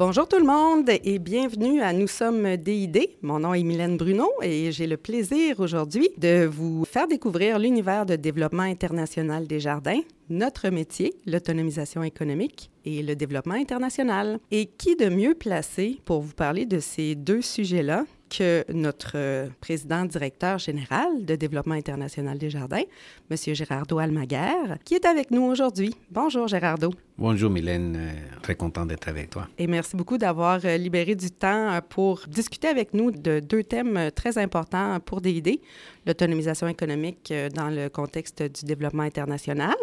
Bonjour tout le monde et bienvenue à Nous sommes DID. Mon nom est Mylène Bruno et j'ai le plaisir aujourd'hui de vous faire découvrir l'univers de développement international des jardins, notre métier, l'autonomisation économique et le développement international. Et qui de mieux placé pour vous parler de ces deux sujets-là que notre euh, président directeur général de développement international des jardins, M. Gérardo Almaguer, qui est avec nous aujourd'hui. Bonjour Gérardo. Bonjour Mylène, euh, très content d'être avec toi. Et merci beaucoup d'avoir euh, libéré du temps pour discuter avec nous de deux thèmes très importants pour DID, l'autonomisation économique dans le contexte du développement international.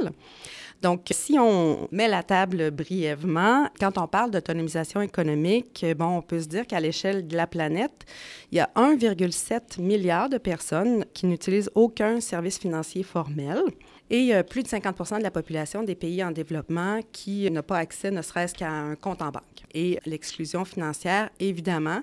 Donc, si on met la table brièvement, quand on parle d'autonomisation économique, bon, on peut se dire qu'à l'échelle de la planète, il y a 1,7 milliard de personnes qui n'utilisent aucun service financier formel. Et a plus de 50% de la population des pays en développement qui n'a pas accès ne serait-ce qu'à un compte en banque. Et l'exclusion financière, évidemment,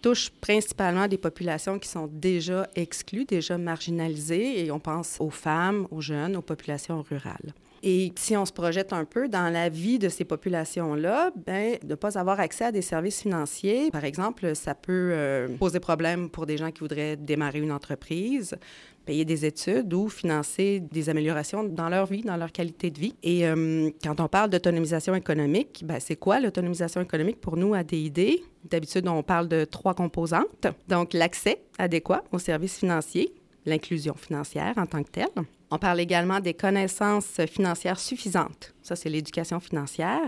touche principalement des populations qui sont déjà exclues, déjà marginalisées, et on pense aux femmes, aux jeunes, aux populations rurales. Et si on se projette un peu dans la vie de ces populations-là, ben, de ne pas avoir accès à des services financiers, par exemple, ça peut euh, poser problème pour des gens qui voudraient démarrer une entreprise, payer des études ou financer des améliorations dans leur vie, dans leur qualité de vie. Et euh, quand on parle d'autonomisation économique, ben, c'est quoi l'autonomisation économique pour nous à DID? D'habitude, on parle de trois composantes. Donc, l'accès adéquat aux services financiers, l'inclusion financière en tant que telle, on parle également des connaissances financières suffisantes. Ça, c'est l'éducation financière.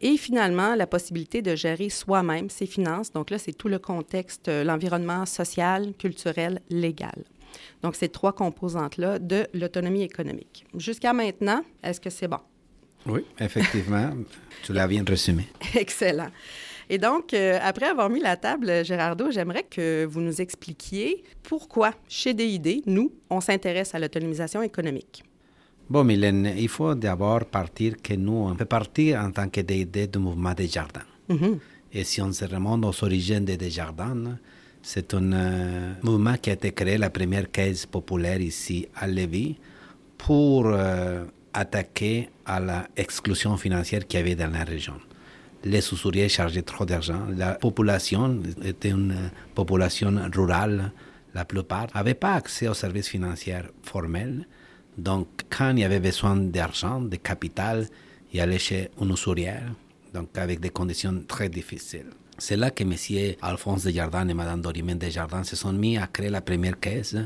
Et finalement, la possibilité de gérer soi-même ses finances. Donc là, c'est tout le contexte, euh, l'environnement social, culturel, légal. Donc, ces trois composantes-là de l'autonomie économique. Jusqu'à maintenant, est-ce que c'est bon? Oui, effectivement. tu l'as bien résumé. Excellent. Et donc, euh, après avoir mis la table, Gérardo, j'aimerais que vous nous expliquiez pourquoi, chez DID, nous, on s'intéresse à l'autonomisation économique. Bon, Mylène, il faut d'abord partir que nous, on fait partie en tant que DID du mouvement des jardins. Mm-hmm. Et si on se remonte aux origines des Desjardins, c'est un euh, mouvement qui a été créé, la première caisse populaire ici à Lévis, pour euh, attaquer à l'exclusion financière qu'il y avait dans la région les usuriers chargeaient trop d'argent. La population était une population rurale. La plupart n'avaient pas accès aux services financiers formels. Donc, quand il y avait besoin d'argent, de capital, il allait chez un usurier, donc avec des conditions très difficiles. C'est là que M. Alphonse Desjardins et Mme Dorimène Desjardins se sont mis à créer la première caisse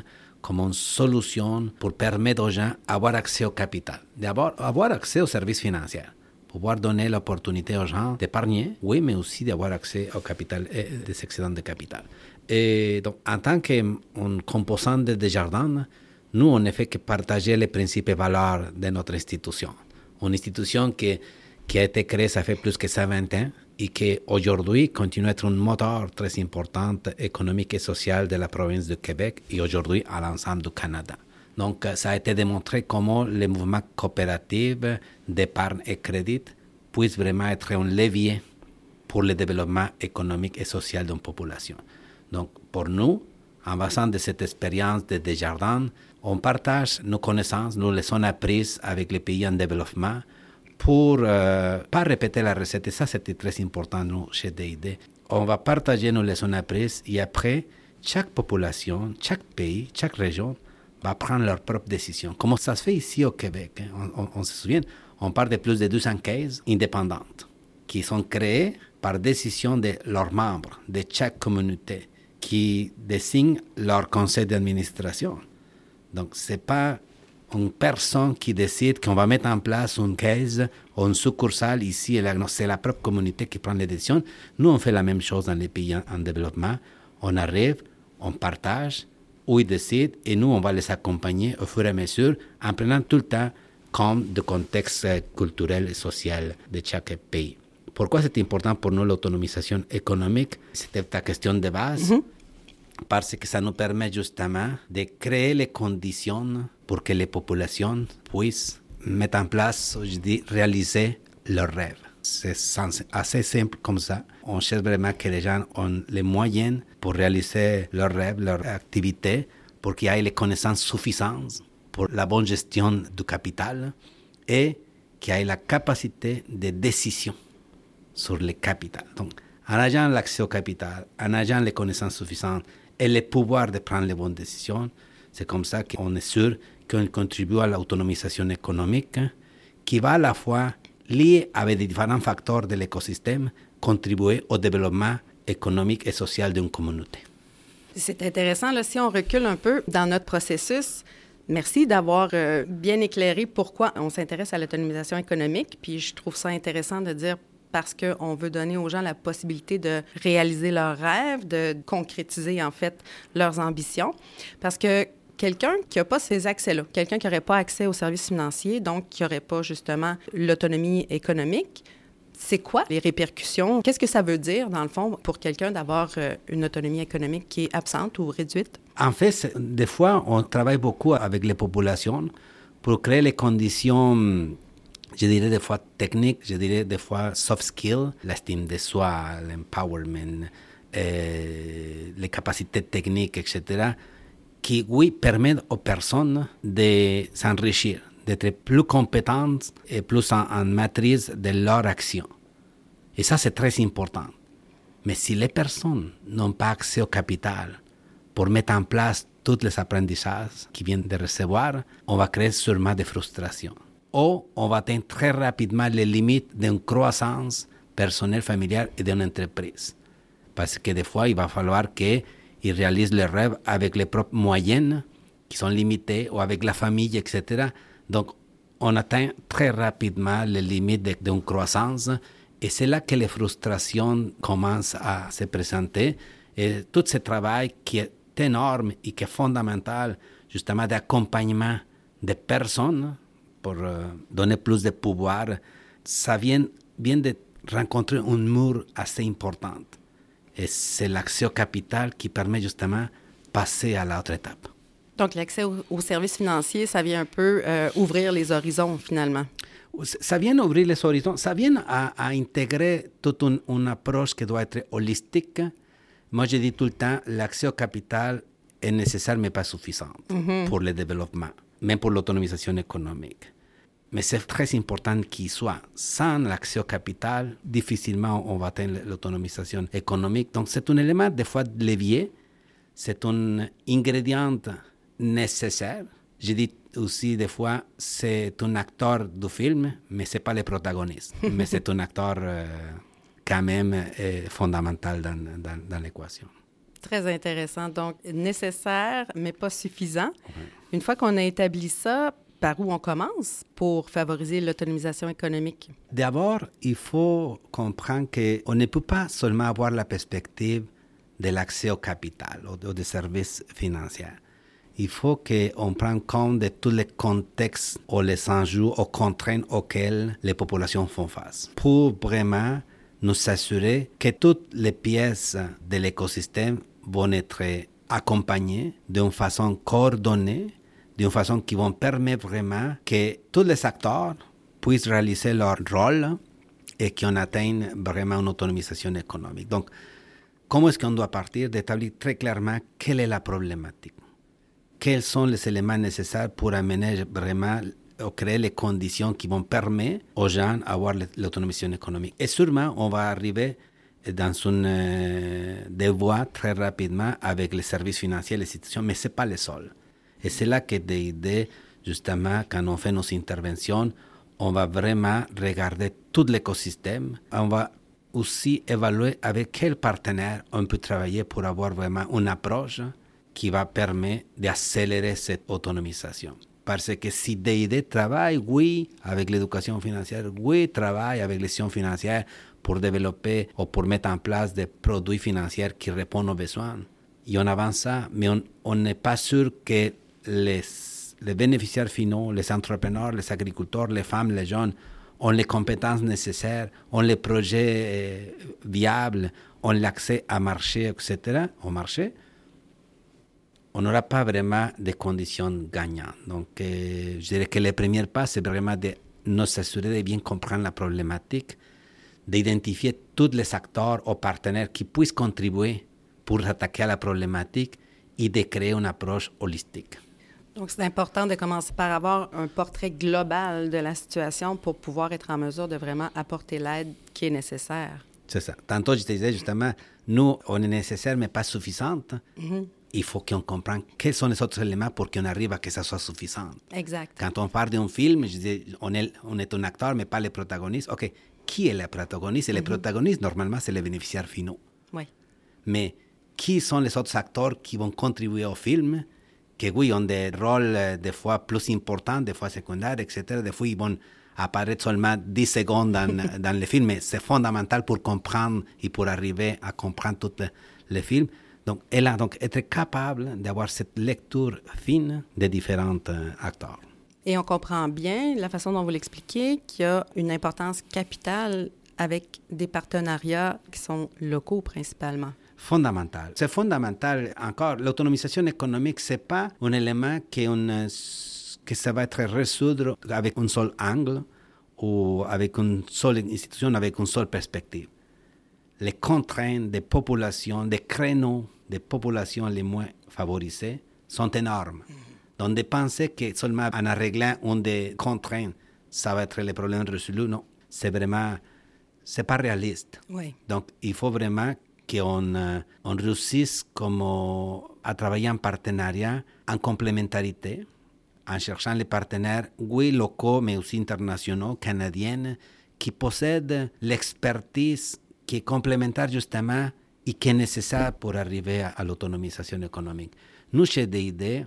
comme une solution pour permettre aux gens d'avoir accès au capital, d'abord avoir accès aux services financiers pouvoir donner l'opportunité aux gens d'épargner, oui, mais aussi d'avoir accès au capital et des excédents de capital. Et donc, en tant que composant de Desjardins, nous, on ne fait que partager les principes et valeurs de notre institution. Une institution qui, qui a été créée, ça fait plus que 120 ans, et qui aujourd'hui continue à être un moteur très important économique et social de la province de Québec et aujourd'hui à l'ensemble du Canada. Donc, ça a été démontré comment les mouvements coopératifs d'épargne et crédit puissent vraiment être un levier pour le développement économique et social d'une population. Donc, pour nous, en basant de cette expérience de Desjardins, on partage nos connaissances, nos leçons apprises avec les pays en développement pour ne euh, pas répéter la recette. Et ça, c'était très important, nous, chez DID. On va partager nos leçons apprises et après, chaque population, chaque pays, chaque région va prendre leurs propres décisions. Comment ça se fait ici au Québec hein? on, se souvient, on parle de plus de 200 caisses indépendantes qui sont créées par décision de leurs membres, de chaque communauté, qui désignent leur conseil d'administration. Donc, ce n'est pas une personne qui décide qu'on va mettre en place une caisse ou une succursale ici. C'est la propre communauté qui prend les décisions. Nous, on fait la même chose dans les pays en développement. On arrive, on partage, où ils décident et nous, on va les accompagner au fur et à mesure en prenant tout le temps compte du contexte culturel et social de chaque pays. Pourquoi c'est important pour nous l'autonomisation économique? C'était ta question de base. Mm-hmm. Parce que ça nous permet justement de créer les conditions pour que les populations puissent mettre en place, je dis, réaliser leurs rêves. C'est assez simple comme ça. On cherche vraiment que les gens ont les moyens pour réaliser leurs rêves, leurs activités, pour qu'ils aient les connaissances suffisantes pour la bonne gestion du capital et qu'ils aient la capacité de décision sur le capital. Donc, en ayant l'accès au capital, en ayant les connaissances suffisantes et le pouvoir de prendre les bonnes décisions, c'est comme ça qu'on est sûr qu'on contribue à l'autonomisation économique qui va à la fois lié avec différents facteurs de l'écosystème contribuer au développement économique et social d'une communauté. C'est intéressant, là, si on recule un peu dans notre processus, Merci d'avoir euh, bien éclairé pourquoi on s'intéresse à l'autonomisation économique. Puis je trouve ça intéressant de dire parce qu'on veut donner aux gens la possibilité de réaliser leurs rêves, de concrétiser en fait leurs ambitions. Parce que quelqu'un qui n'a pas ces accès-là, quelqu'un qui n'aurait pas accès aux services financiers, donc qui n'aurait pas justement l'autonomie économique, c'est quoi les répercussions? Qu'est-ce que ça veut dire, dans le fond, pour quelqu'un d'avoir euh, une autonomie économique qui est absente ou réduite? En fait, des fois, on travaille beaucoup avec les populations pour créer les conditions, je dirais des fois techniques, je dirais des fois soft skills, l'estime de soi, l'empowerment, euh, les capacités techniques, etc., qui, oui, permettent aux personnes de s'enrichir, d'être plus compétentes et plus en, maîtrise de leur action. Et ça, c'est très important. Mais si les personnes n'ont pas accès au capital pour mettre en place tous les apprentissages qu'ils viennent de recevoir, on va créer sûrement des frustrations. Ou on va atteindre très rapidement les limites d'une croissance personnelle, familiale et d'une entreprise. Parce que des fois, il va falloir qu'ils réalisent leurs rêves avec les propres moyens qui sont limités ou avec la famille, etc. Donc, on atteint très rapidement les limites d'une croissance et c'est là que les frustrations commencent à se présenter. Et tout ce travail qui est énorme et qui est fondamental, justement, d'accompagnement des personnes pour euh, donner plus de pouvoir, ça vient, vient de rencontrer un mur assez important. Et c'est l'accès au capital qui permet justement de passer à l'autre étape. Donc, l'accès aux, services financiers, ça vient un peu euh, ouvrir les horizons, finalement. Ça vient ouvrir les horizons, ça vient à, intégrer toute une, approche qui doit être holistique. Moi, je dis tout le temps, l'accès au capital est nécessaire, mais pas suffisant mm-hmm. pour le développement, même pour l'autonomisation économique. Mais c'est très important qu'il soit. Sans l'accès au capital, difficilement on va atteindre l'autonomisation économique. Donc, c'est un élément, des fois, de levier. C'est un ingrédient nécessaire. Je dis aussi des fois, c'est un acteur du film, mais c'est pas le protagoniste. mais c'est un acteur euh, quand même euh, fondamental dans, dans, dans l'équation. Très intéressant. Donc, nécessaire, mais pas suffisant. Une fois qu'on a établi ça, par où on commence pour favoriser l'autonomisation économique? D'abord, il faut comprendre qu'on ne peut pas seulement avoir la perspective de l'accès au capital ou des services financiers il faut qu'on prenne compte de tous les contextes ou les enjeux aux contraintes auxquelles les populations font face pour vraiment nous assurer que toutes les pièces de l'écosystème vont être accompagnées d'une façon coordonnée, d'une façon qui vont permettre vraiment que tous les acteurs puissent réaliser leur rôle et qu'on atteigne vraiment une autonomisation économique. Donc, comment est-ce qu'on doit partir? D'établir très clairement quelle est la problématique quels sont les éléments nécessaires pour amener vraiment ou créer les conditions qui vont permettre aux gens d'avoir l'autonomisation économique. Et sûrement, on va arriver dans une euh, des voies très rapidement avec les services financiers, les institutions, mais ce n'est pas le seul. Et c'est là que des idées, justement, quand on fait nos interventions, on va vraiment regarder tout l'écosystème. On va aussi évaluer avec quels partenaires on peut travailler pour avoir vraiment une approche qui va permettre d'accélérer cette autonomisation. Parce que si DID travaille, oui, avec l'éducation financière, oui, travaille avec les gestion financière pour développer ou pour mettre en place des produits financiers qui répondent aux besoins. Et on avance ça, mais on n'est pas sûr que les, les bénéficiaires finaux, les entrepreneurs, les agriculteurs, les femmes, les jeunes, ont les compétences nécessaires, ont les projets euh, viables, ont l'accès à marché, etc., au marché, on n'aura pas vraiment de conditions gagnantes. Donc, euh, je dirais que le premier pas, c'est vraiment de nous assurer de bien comprendre la problématique, d'identifier tous les acteurs ou partenaires qui puissent contribuer pour attaquer à la problématique et de créer une approche holistique. Donc, c'est important de commencer par avoir un portrait global de la situation pour pouvoir être en mesure de vraiment apporter l'aide qui est nécessaire. C'est ça. Tantôt, je te disais justement, nous, on est nécessaire, mais pas suffisante. Mm-hmm. Il faut qu'on comprenne quels sont les autres éléments pour qu'on arrive à que ça soit suffisant. Exact. Quand on parle d'un film, je disais, on est, on est un acteur, mais pas le protagoniste. OK, qui est le protagoniste? Et les mm-hmm. protagonistes, normalement, c'est les bénéficiaires finaux. Oui. Mais qui sont les autres acteurs qui vont contribuer au film? que oui, ont des rôles euh, des fois plus importants, des fois secondaires, etc. Des fois, ils vont apparaître seulement 10 secondes dans, dans le film, mais c'est fondamental pour comprendre et pour arriver à comprendre tout le, le film. Donc, elle a donc être capable d'avoir cette lecture fine des différents euh, acteurs. Et on comprend bien la façon dont vous l'expliquez qu'il y a une importance capitale avec des partenariats qui sont locaux principalement fondamental. C'est fondamental encore. L'autonomisation économique, c'est pas un élément qui que ça va être résoudre avec un seul angle ou avec une seule institution, avec une seule perspective. Les contraintes des populations, des créneaux des populations les moins favorisées sont énormes. Donc, de penser que seulement en réglant une des contraintes, ça va être le problème résolu, non. C'est vraiment, c'est pas réaliste. Oui. Donc, il faut vraiment qu'on euh, on réussisse comme à travailler en partenariat, en complémentarité, en cherchant les partenaires, oui, locaux, mais aussi internationaux, canadiens, qui possèdent l'expertise qui est complémentaire justement et qui est nécessaire pour arriver à, l'autonomisation économique. Nous, chez DID,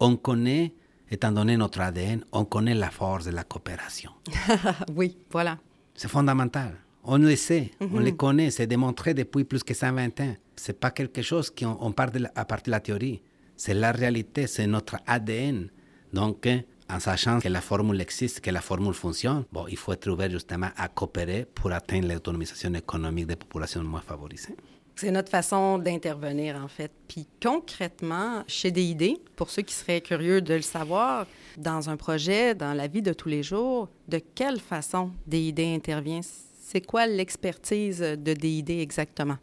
on connaît, étant donné notre ADN, on connaît la force de la coopération. oui, voilà. C'est fondamental. On le sait, on le connaît, c'est démontré depuis plus que 120 ans. C'est pas quelque chose qu'on on part à partir de la théorie. C'est la réalité, c'est notre ADN. Donc, en sachant que la formule existe, que la formule fonctionne, bon, il faut être ouvert justement à coopérer pour atteindre l'autonomisation économique des populations moins favorisées. C'est notre façon d'intervenir, en fait. Puis concrètement, chez DID, pour ceux qui seraient curieux de le savoir, dans un projet, dans la vie de tous les jours, de quelle façon DID intervient? C'est quoi l'expertise de DID exactement?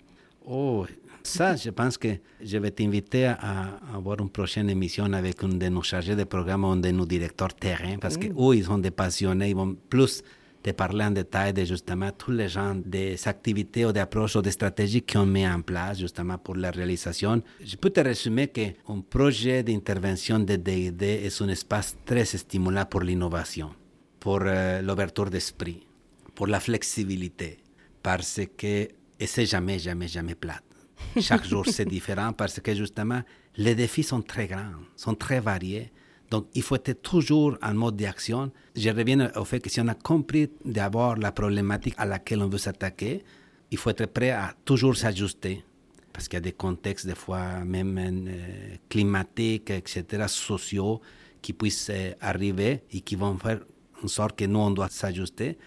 Oh, ça, je pense que je vais t'inviter à avoir une prochaine émission avec un de nos chargés de programme, un de nos directeurs terrain, parce que eux, ils sont des passionnés, ils vont plus te parler en détail de justement tous les gens des activités ou des approches ou des stratégies qu'on met en place justement pour la réalisation. Je peux te résumer qu'un projet d'intervention de DID est un espace très stimulant pour l'innovation, pour euh, l'ouverture d'esprit pour la flexibilité, parce que, et c'est jamais, jamais, jamais plate. Chaque jour, c'est différent parce que justement, les défis sont très grands, sont très variés. Donc, il faut être toujours en mode d'action. Je reviens au fait que si on a compris d'abord la problématique à laquelle on veut s'attaquer, il faut être prêt à toujours s'ajuster. Parce qu'il y a des contextes, des fois même euh, climatiques, etc., sociaux, qui puissent euh, arriver et qui vont faire en sorte que nous, on doit s'ajuster.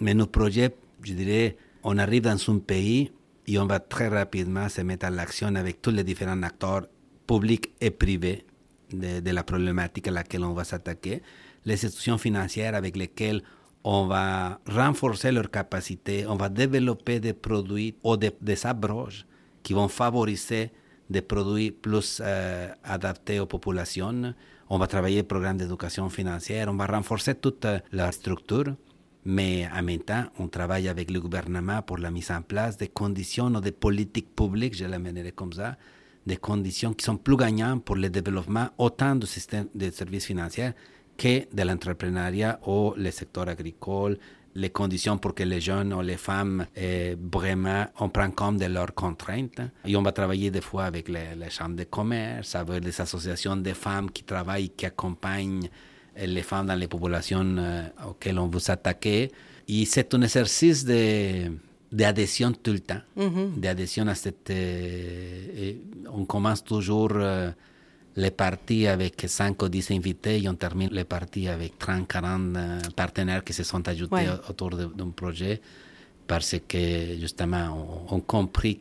Mais nos projets, je dirais, on arrive dans un pays et on va très rapidement se mettre en action avec tous les différents acteurs publics et privés de, la problématique à laquelle on va s'attaquer. Les institutions financières avec lesquelles on va renforcer leurs capacités, on va développer des produits ou des, des approches qui vont favoriser des produits plus euh, adaptés aux populations. On va travailler programmes d'éducation financière, on va renforcer toute la structure mais en même temps, on travaille avec le gouvernement pour la mise en place des conditions ou des politiques publiques, je l'amènerai comme ça, des conditions qui sont plus gagnantes pour le développement autant du système de services financiers que de l'entrepreneuriat ou le secteur agricole, les conditions pour que les jeunes ou les femmes eh, vraiment on prend compte de leurs contraintes. Et on va travailler des fois avec les, les chambres de commerce, avec des associations de femmes qui travaillent, qui accompagnent les femmes dans les populations euh, auxquelles on veut s'attaquer. Et c'est un exercice d'adhésion tout le temps, mm-hmm. d'adhésion à cette... Euh, on commence toujours euh, les parties avec 5 ou 10 invités et on termine les parties avec 30, 40 partenaires qui se sont ajoutés autour d'un projet parce que justement on, a compris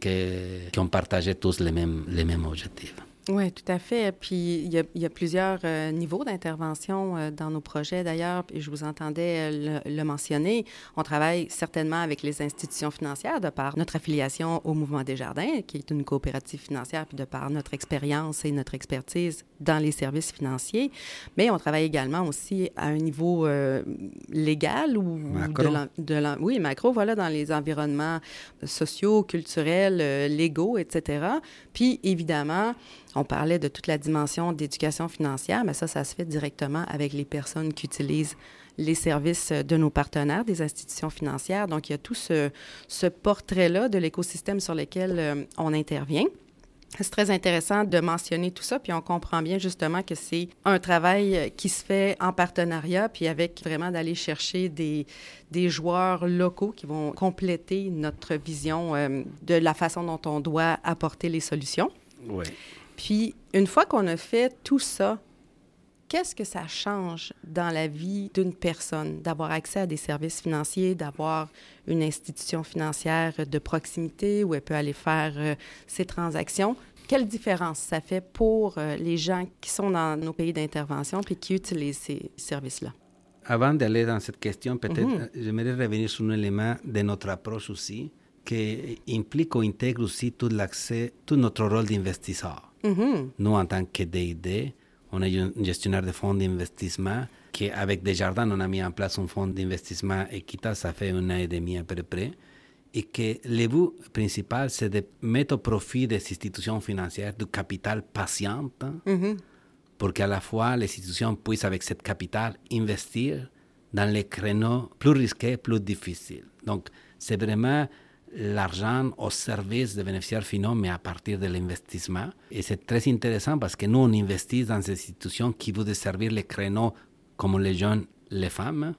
qu'on partageait tous les mêmes, les mêmes objectifs. Oui, tout à fait. Puis il y a, plusieurs euh, niveaux d'intervention euh, dans nos projets d'ailleurs, et je vous entendais euh, le, mentionner. On travaille certainement avec les institutions financières de par notre affiliation au Mouvement des Jardins, qui est une coopérative financière, puis de par notre expérience et notre expertise dans les services financiers. Mais on travaille également aussi à un niveau légal ou macro. de, oui macro, voilà, dans les environnements sociaux, culturels, légaux, etc. Puis évidemment on parlait de toute la dimension d'éducation financière, mais ça, ça se fait directement avec les personnes qui utilisent les services de nos partenaires, des institutions financières. Donc, il y a tout ce, portrait-là de l'écosystème sur lequel euh, on intervient. C'est très intéressant de mentionner tout ça, puis on comprend bien justement que c'est un travail qui se fait en partenariat, puis avec vraiment d'aller chercher des, joueurs locaux qui vont compléter notre vision euh, de la façon dont on doit apporter les solutions. Oui. Puis, une fois qu'on a fait tout ça, qu'est-ce que ça change dans la vie d'une personne d'avoir accès à des services financiers, d'avoir une institution financière de proximité où elle peut aller faire euh, ses transactions? Quelle différence ça fait pour euh, les gens qui sont dans nos pays d'intervention et qui utilisent ces services-là? Avant d'aller dans cette question, peut-être Mhm. j'aimerais revenir sur un élément de notre approche aussi, qui implique ou intègre aussi tout l'accès, tout notre rôle d'investisseur. Mhm. Nous, en tant que DID, on est un gestionnaire de fonds d'investissement qui, avec Desjardins, on a mis en place un fonds d'investissement équitable, ça fait un an et demi à peu près, et que le but principal, c'est de mettre au profit des institutions financières du capital patient Mhm. pour qu'à la fois les institutions puissent, avec cette capital, investir dans les créneaux plus risqués, plus difficiles. Donc, c'est vraiment l'argent au service des bénéficiaires finaux, mais à partir de l'investissement. Et c'est très intéressant parce que nous, on investit dans des institutions qui vont servir les créneaux comme les jeunes, les femmes,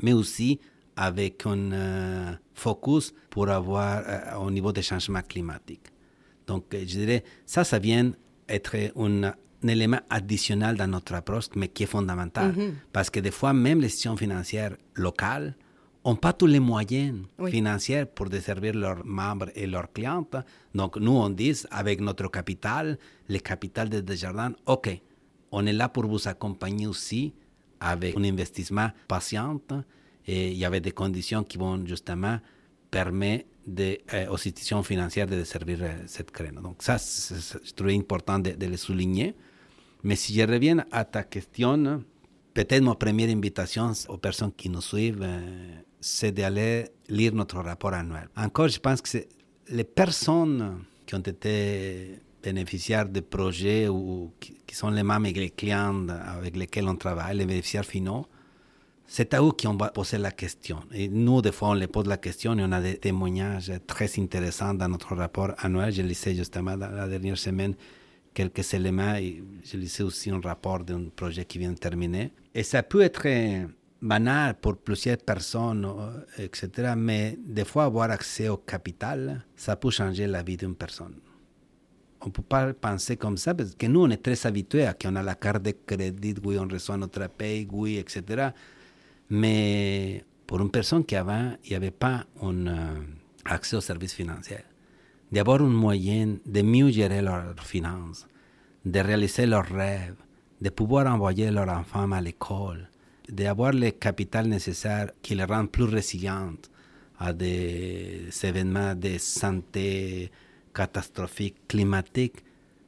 mais aussi avec un euh, focus pour avoir euh, au niveau des changements climatiques. Donc, euh, je dirais, ça, ça vient être un, un élément additionnel dans notre approche, mais qui est fondamental. Parce que des fois, même les institutions financières locales n'ont pas tous les moyens Oui. financiers pour desservir leurs membres et leurs clientes. Donc, nous, on dit, avec notre capital, le capital de Desjardins, OK, on est là pour vous accompagner aussi avec un investissement patient et il y avait des conditions qui vont justement permettre de, euh, aux institutions financières de desservir euh, cette créneau. Donc ça, c'est- c'est- je trouvais important de, de le souligner. Mais si je reviens à ta question, peut-être ma première invitation aux personnes qui nous suivent, euh, c'est d'aller lire notre rapport annuel. Encore, je pense que les personnes qui ont été bénéficiaires de projets ou qui, sont les mêmes les clients avec lesquels on travaille, les bénéficiaires finaux, c'est à eux qu'on va poser la question. Et nous, des fois, on les pose la question et on a des témoignages très intéressants dans notre rapport annuel. Je lisais justement la dernière semaine quelques éléments et je lisais aussi un rapport d'un projet qui vient de terminer. Et ça peut être banal pour plusieurs personnes, euh, etc. Mais des fois, avoir accès au capital, ça peut changer la vie d'une personne. On ne peut pas penser comme ça parce que nous, on est très habitués à qu'on a la carte de crédit, oui, on reçoit notre paye, oui, etc. Mais pour une personne qui avant, il n'y avait pas un euh, accès aux services financiers, d'avoir un moyen de mieux gérer leurs finances, de réaliser leurs rêves, de pouvoir envoyer leurs enfants à l'école, d'avoir le capital nécessaire qui les rend plus résilientes à des événements de santé catastrophiques, climatiques,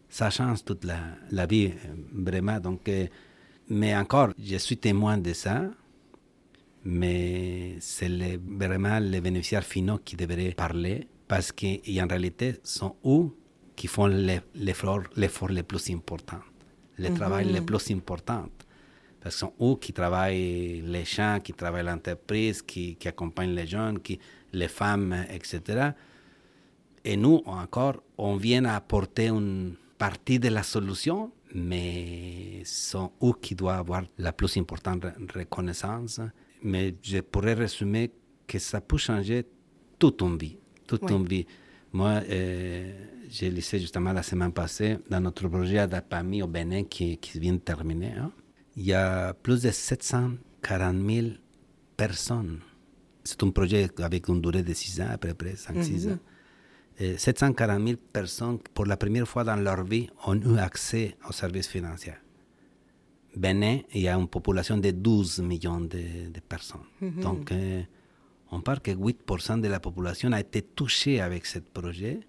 ça change toute la, la vie, vraiment. Donc, euh, mais encore, je suis témoin de ça, mais c'est vraiment les bénéficiaires finaux qui devraient parler parce qu'en réalité, sont eux qui font l'e- l'effort l'effort le plus important, le travail le plus important. Parce que sont eux qui travaillent les champs, qui travaillent l'entreprise, qui, qui accompagnent les jeunes, qui, les femmes, etc. Et nous, encore, on vient apporter une partie de la solution, mais sont eux qui doivent avoir la plus importante re- reconnaissance. Mais je pourrais résumer que ça peut changer toute une vie. Toute une vie. Moi, euh, j'ai lisé justement la semaine passée dans notre projet Adapami au Bénin qui, qui vient de terminer. hein. Il y a plus de 740 000 personnes. C'est un projet avec une durée de 6 ans, à peu près 5-6 ans. 740 000 personnes, pour la première fois dans leur vie, ont eu accès aux services financiers. Bénin, il y a une population de 12 millions de, personnes. Donc, euh, on parle que 8% de la population a été touchée avec ce projet.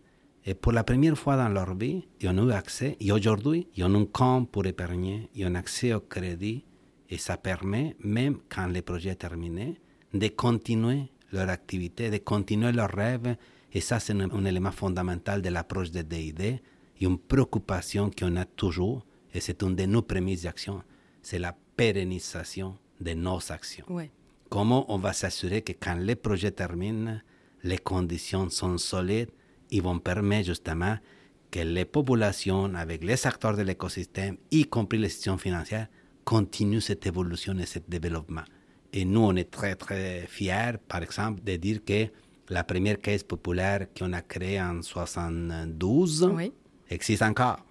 Et pour la première fois dans leur vie, ils ont eu accès. Et aujourd'hui, ils ont un compte pour épargner, ils ont accès au crédit. Et ça permet, même quand le projet est terminé, de continuer leur activité, de continuer leurs rêves. Et ça, c'est un, élément fondamental de l'approche de DID et une préoccupation qu'on a toujours. Et c'est une de nos premières actions. C'est la pérennisation de nos actions. Comment on va s'assurer que quand les projets terminent, les conditions sont solides, ils vont permettre justement que les populations, avec les acteurs de l'écosystème, y compris les institutions financières, continuent cette évolution et ce développement. Et nous, on est très, très fiers, par exemple, de dire que la première caisse populaire qu'on a créée en 72 existe encore.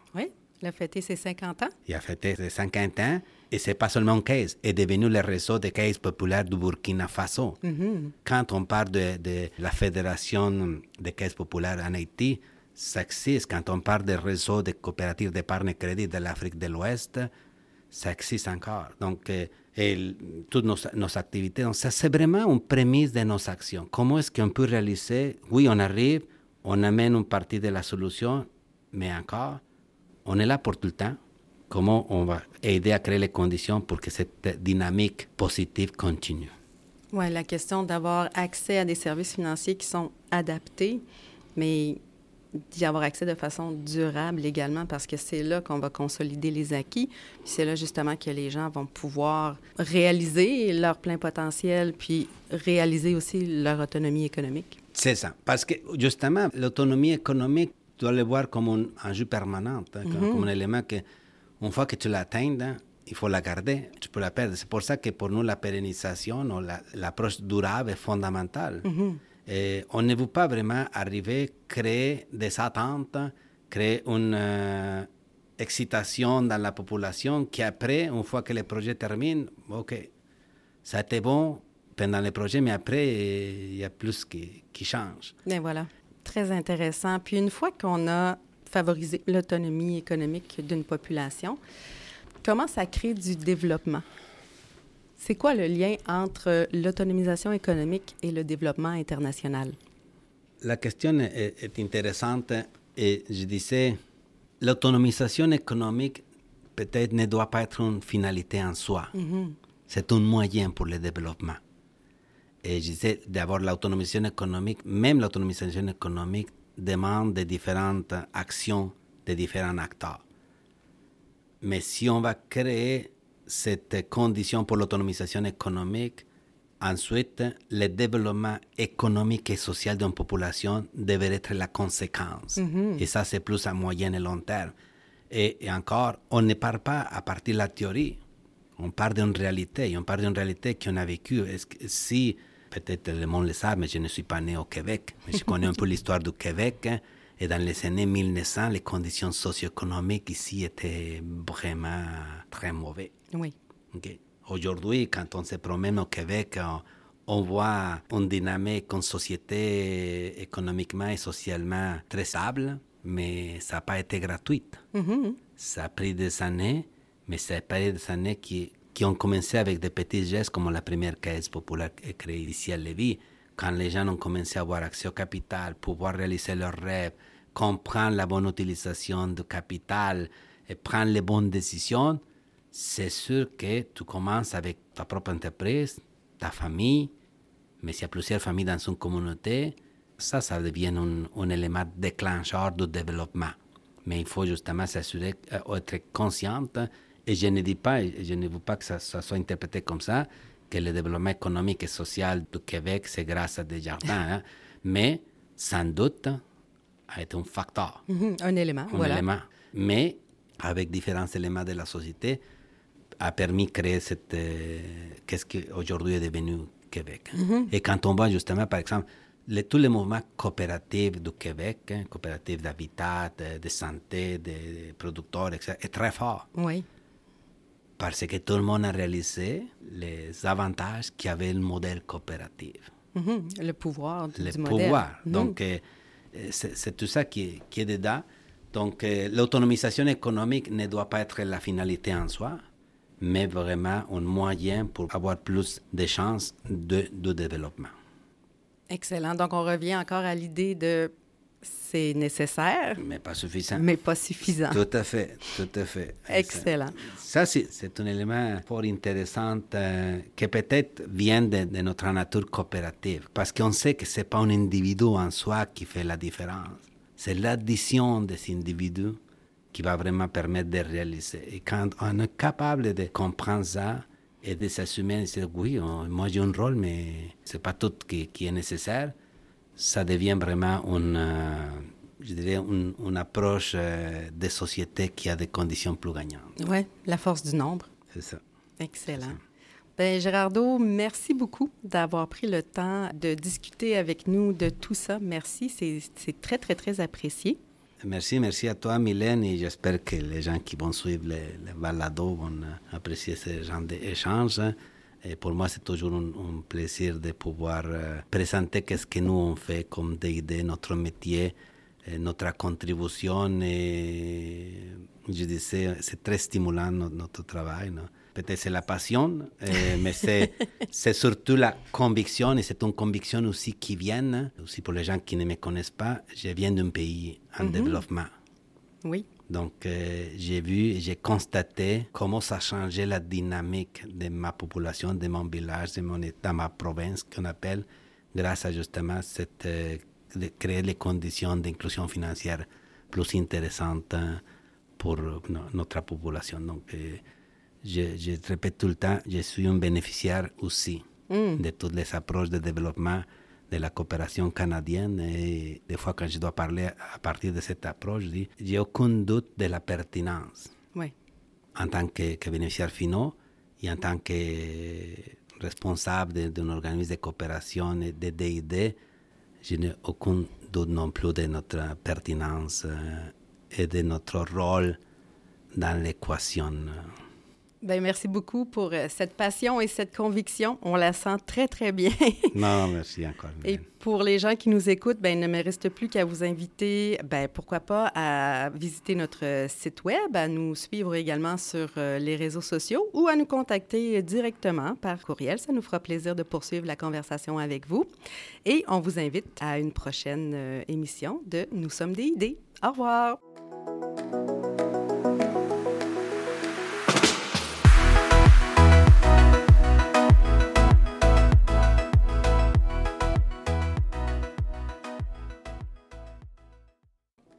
Il a fêté ses 50 ans. Il a fêté ses 50 ans. Et c'est pas seulement une caisse, est devenu le réseau de caisses populaires du Burkina Faso. Mm-hmm. Quand on parle de, la Fédération des caisses populaires en Haïti, ça existe. Quand on parle des réseaux de coopératives d'épargne et crédit de l'Afrique de l'Ouest, ça existe encore. Donc, euh, et toutes nos, nos activités, donc ça c'est vraiment une prémisse de nos actions. Comment est-ce qu'on peut réaliser Oui, on arrive, on amène une partie de la solution, mais encore, on est là pour tout le temps comment on va aider à créer les conditions pour que cette dynamique positive continue? Oui, la question d'avoir accès à des services financiers qui sont adaptés, mais d'y avoir accès de façon durable également, parce que c'est là qu'on va consolider les acquis. C'est là justement que les gens vont pouvoir réaliser leur plein potentiel, puis réaliser aussi leur autonomie économique. C'est ça, parce que justement, l'autonomie économique, dois le voir comme un enjeu permanent, hein, comme, comme, un élément que une fois que tu l'atteins, il faut la garder, tu peux la perdre. C'est pour ça que pour nous, la pérennisation ou l'approche durable est fondamentale. Et on ne veut pas vraiment arriver à créer des attentes, créer une euh, excitation dans la population qui après, une fois que le projet termine, OK, ça a été bon pendant le projet, mais après, il y a plus qui, qui change. Et voilà, très intéressant. Puis une fois qu'on a favoriser l'autonomie économique d'une population. Comment ça crée du développement? C'est quoi le lien entre l'autonomisation économique et le développement international? La question est, intéressante et je disais, l'autonomisation économique peut-être ne doit pas être une finalité en soi. Mm-hmm. C'est un moyen pour le développement. Et je disais, d'abord, l'autonomisation économique, même l'autonomisation économique demande de différentes actions de différents acteurs. Mais si on va créer cette condition pour l'autonomisation économique, ensuite, le développement économique et social d'une population devrait être la conséquence. Mm-hmm. Et ça, c'est plus à moyen et long terme. Et, et, encore, on ne parle pas à partir de la théorie. On parle d'une réalité. On parle d'une réalité qu'on a vécue. Si peut-être le monde le sait, mais je ne suis pas né au Québec. Mais je connais un peu l'histoire du Québec. Hein. et dans les années 1900, les conditions socio-économiques ici étaient vraiment très mauvaises. Oui. Aujourd'hui, quand on se promène au Québec, on, voit une dynamique, une société économiquement et socialement très stable, mais ça n'a pas été gratuit. Mm-hmm. Ça a pris des années, mais ça a pris des années qui, qui ont commencé avec des petits gestes comme la première caisse populaire créée ici à Lévis, quand les gens ont commencé à avoir accès au capital, pouvoir réaliser leurs rêves, comprendre la bonne utilisation du capital et prendre les bonnes décisions, c'est sûr que tu commences avec ta propre entreprise, ta famille, mais s'il y a plusieurs familles dans une communauté, ça, ça devient un, élément déclencheur du développement. Mais il faut justement s'assurer, euh, être consciente et je ne dis pas, je ne veux pas que ça, soit interprété comme ça, que le développement économique et social du Québec, c'est grâce à des jardins, hein. mais sans doute a été un facteur. Mhm, un élément, un élément. Mais avec différents éléments de la société, a permis de créer cette, euh, qu'est-ce qu'aujourd'hui est devenu Québec. Mhm. Et quand on voit justement, par exemple, tous les mouvements coopératifs du Québec, hein, coopératifs d'habitat, de, santé, de, producteurs, etc., est très fort. Oui parce que tout le monde a réalisé les avantages qu'avait le modèle coopératif. Le pouvoir du le pouvoir. Donc, euh, C'est tout ça qui qui est dedans. Donc, l'autonomisation économique ne doit pas être la finalité en soi, mais vraiment un moyen pour avoir plus de chances de, de développement. Excellent. Donc, on revient encore à l'idée de c'est nécessaire. Mais pas suffisant. Mais pas suffisant. Tout à fait, tout à fait. Excellent. Ça, c'est un élément fort intéressant euh, qui peut-être vient de, de, notre nature coopérative, parce qu'on sait que ce n'est pas un individu en soi qui fait la différence. C'est l'addition des individus qui va vraiment permettre de réaliser. Et quand on est capable de comprendre ça et de s'assumer, de dire oui, moi j'ai un rôle, mais ce n'est pas tout qui, qui, est nécessaire, ça devient vraiment une, euh, je dirais, une, une approche euh, de société qui a des conditions plus gagnantes. Oui, la force du nombre. C'est ça. Excellent. Ben, Gérardo, merci beaucoup d'avoir pris le temps de discuter avec nous de tout ça. Merci, c'est très, très, très apprécié. Merci, merci à toi, Mylène, et j'espère que les gens qui vont suivre les, les balados vont apprécier ce genre d'échanges. Et pour moi, c'est toujours un, un, plaisir de pouvoir euh, présenter qu'est-ce que nous on fait comme DID, notre métier, notre contribution. Et je disais, c'est très stimulant notre, notre travail. Non? Peut-être c'est la passion, mais c'est, c'est surtout la conviction, et c'est une conviction aussi qui vient, aussi pour les gens qui ne me connaissent pas, je viens d'un pays en mm-hmm. développement. Oui. Donc, euh, j'ai vu et j'ai constaté comment ça a changé la dynamique de ma population, de mon village, de mon état, ma province, qu'on appelle, grâce à justement cette, euh, de créer les conditions d'inclusion financière plus intéressantes pour no, notre population. Donc, euh, je, je, répète tout le temps, je suis un bénéficiaire aussi mm. de toutes les approches de développement de la coopération canadienne et des fois quand je dois parler à partir de cette approche, je dis, j'ai aucun doute de la pertinence. Oui. En tant que, que bénéficiaire finaux et en tant que responsable d'un organisme de coopération et de DID, je n'ai aucun doute non plus de notre pertinence et de notre rôle dans l'équation. Bien, merci beaucoup pour euh, cette passion et cette conviction. On la sent très, très bien. non, merci encore. Et pour les gens qui nous écoutent, ben, il ne me reste plus qu'à vous inviter, ben, pourquoi pas, à visiter notre site web, à nous suivre également sur euh, les réseaux sociaux ou à nous contacter directement par courriel. Ça nous fera plaisir de poursuivre la conversation avec vous. Et on vous invite à une prochaine euh, émission de Nous sommes des idées. Au revoir.